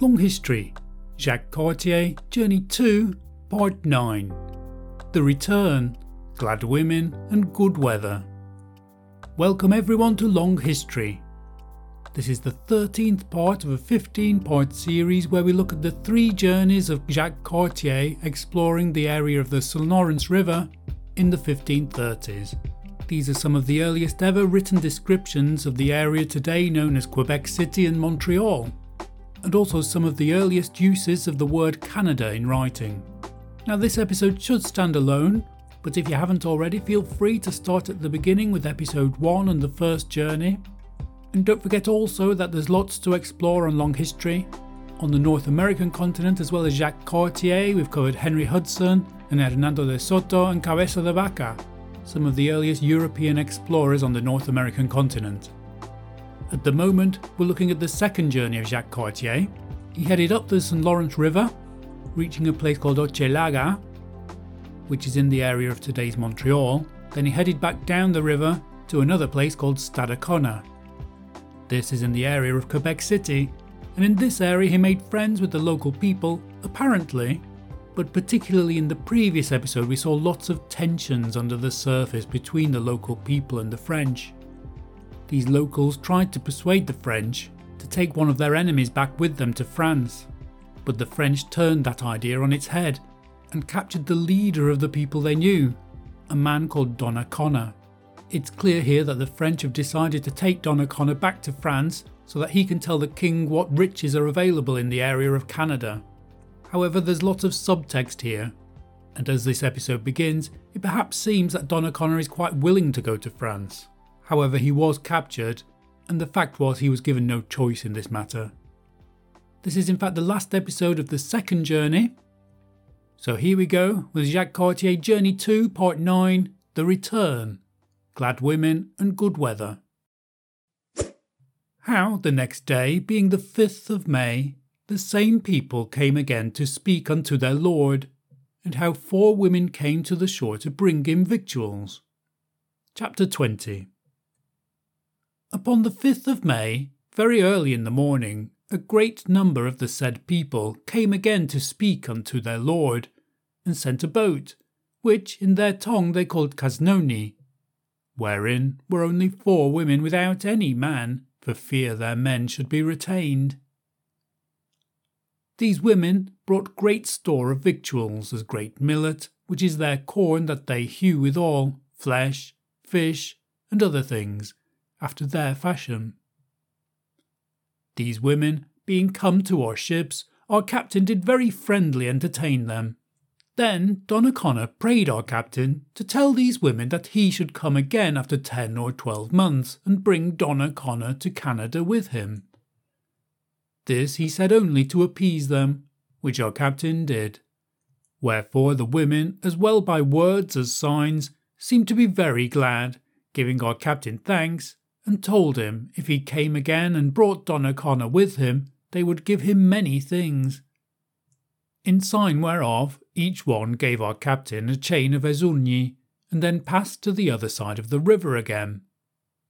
Long History Jacques Cartier Journey 2 Part 9 The Return Glad Women and Good Weather. Welcome everyone to Long History. This is the 13th part of a 15 part series where we look at the three journeys of Jacques Cartier exploring the area of the St. Lawrence River in the 1530s. These are some of the earliest ever written descriptions of the area today known as Quebec City and Montreal and also some of the earliest uses of the word Canada in writing. Now, this episode should stand alone, but if you haven't already, feel free to start at the beginning with episode 1 and the first journey. And don't forget also that there's lots to explore on long history. On the North American continent, as well as Jacques Cartier, we've covered Henry Hudson and Hernando de Soto and Cabeza de Vaca, some of the earliest European explorers on the North American continent. At the moment, we're looking at the second journey of Jacques Cartier. He headed up the St. Lawrence River, reaching a place called Hochelaga, which is in the area of today's Montreal. Then he headed back down the river to another place called Stadacona. This is in the area of Quebec City, and in this area he made friends with the local people, apparently, but particularly in the previous episode we saw lots of tensions under the surface between the local people and the French. These locals tried to persuade the French to take one of their enemies back with them to France, but the French turned that idea on its head and captured the leader of the people they knew, a man called Donnacona. It's clear here that the French have decided to take Donnacona back to France so that he can tell the king what riches are available in the area of Canada. However, there's lots of subtext here, and as this episode begins, it perhaps seems that Donnacona is quite willing to go to France. However, he was captured, and the fact was he was given no choice in this matter. This is in fact the last episode of the second journey. So here we go with Jacques Cartier Journey 2, Part 9 The Return Glad Women and Good Weather. How, the next day, being the 5th of May, the same people came again to speak unto their Lord, and how four women came to the shore to bring him victuals. Chapter 20 Upon the 5th of May, very early in the morning, a great number of the said people came again to speak unto their lord, and sent a boat, which in their tongue they called Casnoni, wherein were only four women without any man, for fear their men should be retained. These women brought great store of victuals, as great millet, which is their corn that they hew withal, flesh, fish, and other things, after their fashion. These women, being come to our ships, our captain did very friendly entertain them. Then Donnacona prayed our captain to tell these women that he should come again after ten or twelve months and bring Donnacona to Canada with him. This he said only to appease them, which our captain did. Wherefore the women, as well by words as signs, seemed to be very glad, giving our captain thanks, and told him if he came again and brought Donnacona with him, they would give him many things. In sign whereof, each one gave our captain a chain of Esurgny, and then passed to the other side of the river again,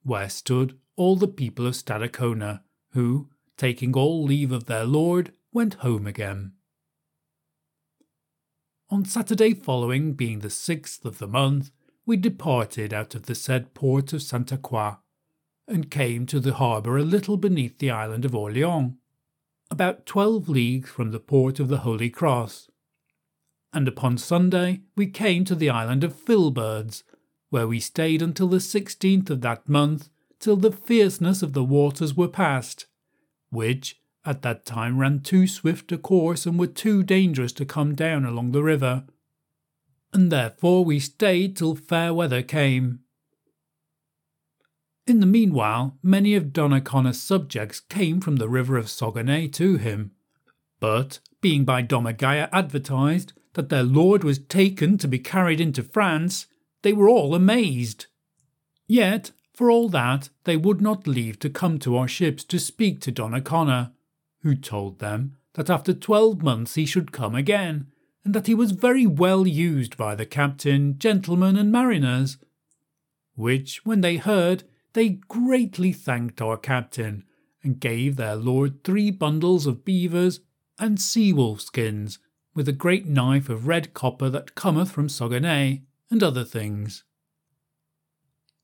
where stood all the people of Stadacona, who, taking all leave of their lord, went home again. On Saturday following, being the sixth of the month, we departed out of the said port of Santa Croix, and came to the harbour a little beneath the island of Orleans, about twelve leagues from the port of the Holy Cross. And upon Sunday we came to the island of Filberds, where we stayed until the sixteenth of that month, till the fierceness of the waters were past, which at that time ran too swift a course and were too dangerous to come down along the river. And therefore we stayed till fair weather came. In the meanwhile, many of Donnacona's subjects came from the river of Saguenay to him, but being by Domagaya advertised that their lord was taken to be carried into France, they were all amazed. Yet, for all that, they would not leave to come to our ships to speak to Donnacona, who told them that after twelve months he should come again, and that he was very well used by the captain, gentlemen, and mariners. Which, when they heard, they greatly thanked our captain, and gave their lord three bundles of beavers and sea wolf skins, with a great knife of red copper that cometh from Saguenay, and other things.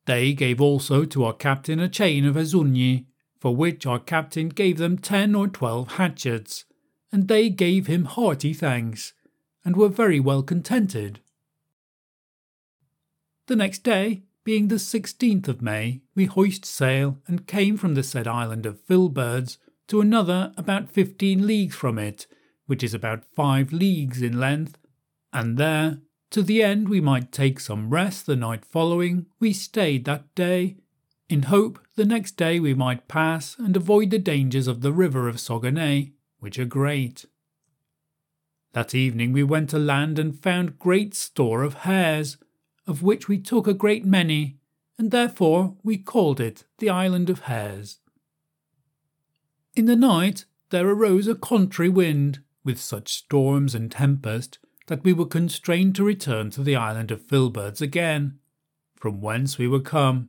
They gave also to our captain a chain of Esurgny, for which our captain gave them ten or twelve hatchets, and they gave him hearty thanks, and were very well contented. The next day, being the 16th of May, we hoist sail and came from the said island of Filberds to another about fifteen leagues from it, which is about five leagues in length, and there, to the end we might take some rest the night following, we stayed that day, in hope the next day we might pass and avoid the dangers of the river of Saguenay, which are great. That evening we went to land and found great store of hares, of which we took a great many, and therefore we called it the Island of Hares. In the night there arose a contrary wind, with such storms and tempest that we were constrained to return to the island of Filberds again, from whence we were come,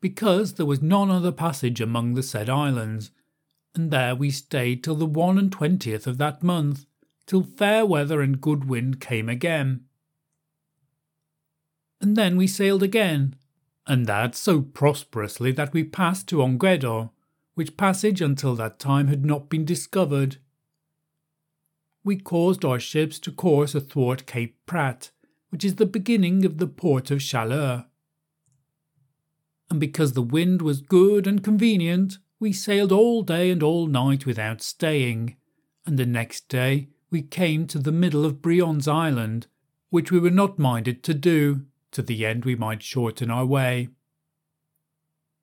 because there was none other passage among the said islands, and there we stayed till the one and twentieth of that month, till fair weather and good wind came again. And then we sailed again, and that so prosperously that we passed to Onguedo, which passage until that time had not been discovered. We caused our ships to course athwart Cape Prat, which is the beginning of the port of Chaleur. And because the wind was good and convenient, we sailed all day and all night without staying, and the next day we came to the middle of Brion's Island, which we were not minded to do, to the end we might shorten our way.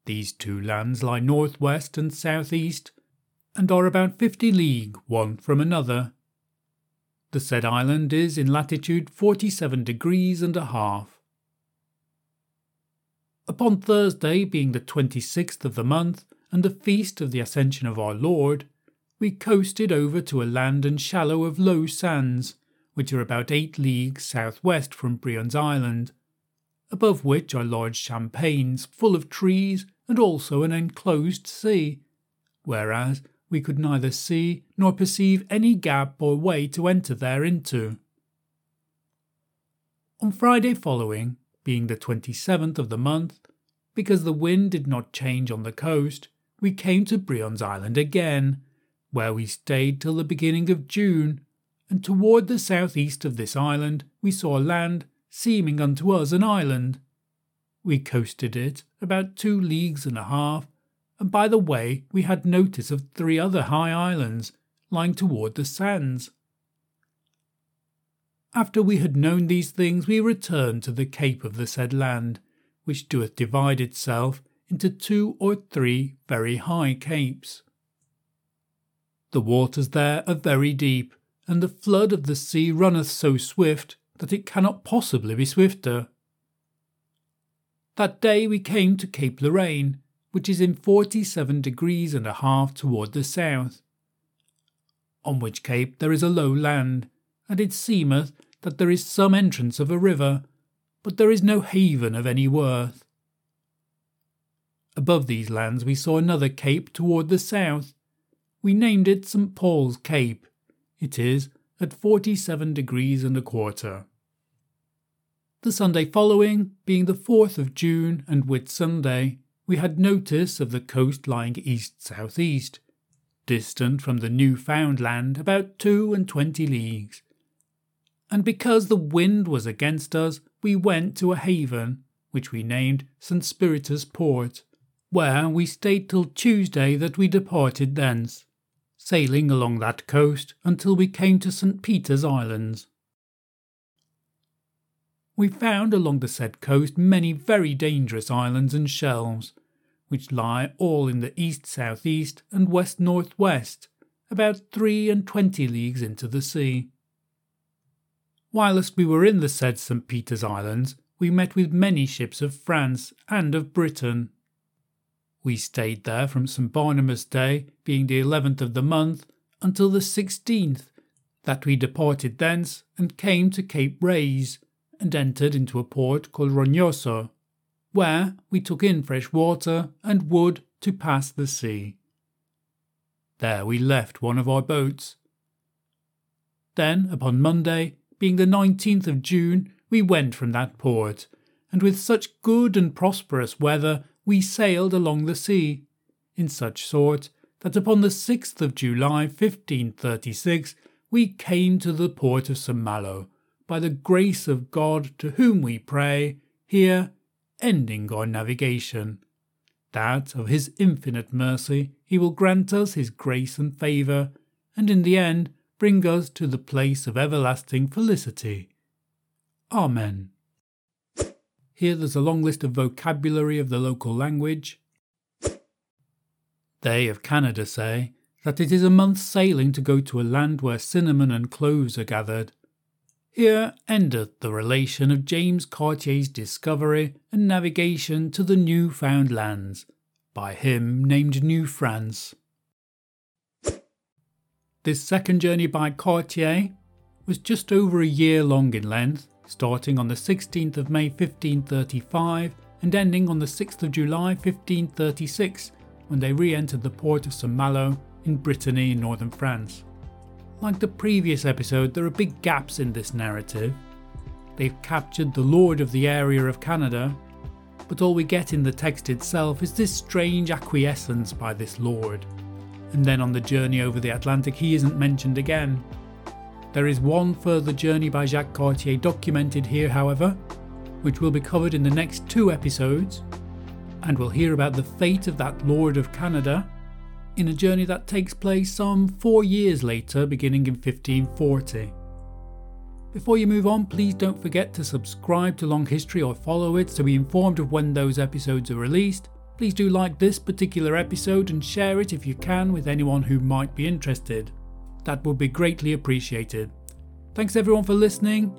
These two lands lie northwest and southeast, and are about fifty league one from another. The said island is in latitude forty-seven degrees and a half. Upon Thursday, being the twenty-sixth of the month, and the feast of the Ascension of our Lord, we coasted over to a land and shallow of low sands, which are about eight leagues southwest from Brion's Island, above which are large champaigns full of trees and also an enclosed sea, whereas we could neither see nor perceive any gap or way to enter thereinto. On Friday following, being the 27th of the month, because the wind did not change on the coast, we came to Brion's Island again, where we stayed till the beginning of June, and toward the southeast of this island we saw land seeming unto us an island, we coasted it about two leagues and a half, and by the way we had notice of three other high islands lying toward the sands. After we had known these things, we returned to the cape of the said land, which doeth divide itself into two or three very high capes. The waters there are very deep, and the flood of the sea runneth so swift that it cannot possibly be swifter. That day we came to Cape Lorraine, which is in forty-seven degrees and a half toward the south. On which cape there is a low land, and it seemeth that there is some entrance of a river, but there is no haven of any worth. Above these lands we saw another cape toward the south. We named it St. Paul's Cape. It is at forty-seven degrees and a quarter. The Sunday following, being the 4th of June and Whit Sunday, we had notice of the coast lying east southeast, distant from the Newfoundland about two and twenty leagues. And because the wind was against us, we went to a haven, which we named St. Spiritus Port, where we stayed till Tuesday that we departed thence, sailing along that coast until we came to St. Peter's Islands we found along the said coast many very dangerous islands and shelves, which lie all in the east southeast and west northwest, about three and twenty leagues into the sea. Whilst we were in the said St. Peter's Islands, we met with many ships of France and of Britain. We stayed there from St. Barnabas Day, being the eleventh of the month, until the sixteenth, that we departed thence and came to Cape Rays, and entered into a port called Rognoso, where we took in fresh water and wood to pass the sea. There we left one of our boats. Then, upon Monday, being the 19th of June, we went from that port, and with such good and prosperous weather we sailed along the sea, in such sort that upon the 6th of July 1536 we came to the port of St Malo, by the grace of God to whom we pray, here ending our navigation. That of his infinite mercy he will grant us his grace and favour, and in the end bring us to the place of everlasting felicity. Amen. Here there's a long list of vocabulary of the local language. They of Canada say that it is a month's sailing to go to a land where cinnamon and cloves are gathered. Here endeth the relation of James Cartier's discovery and navigation to the new found lands, by him named New France. This second journey by Cartier was just over a year long in length, starting on the 16th of May 1535 and ending on the 6th of July 1536 when they re entered the port of St Malo in Brittany in northern France. Like the previous episode, there are big gaps in this narrative. They've captured the lord of the area of Canada, but all we get in the text itself is this strange acquiescence by this lord and then on the journey over the Atlantic he isn't mentioned again. There is one further journey by Jacques Cartier documented here, however, which will be covered in the next two episodes, and we'll hear about the fate of that Lord of Canada in a journey that takes place some four years later, beginning in 1540. Before you move on, please don't forget to subscribe to Long History or follow it to be informed of when those episodes are released, Please do like this particular episode and share it if you can with anyone who might be interested. That would be greatly appreciated. Thanks everyone for listening.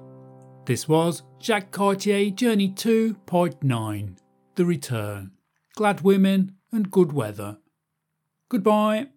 This was Jacques Cartier Journey 2, Part 9 The Return. Glad women and good weather. Goodbye.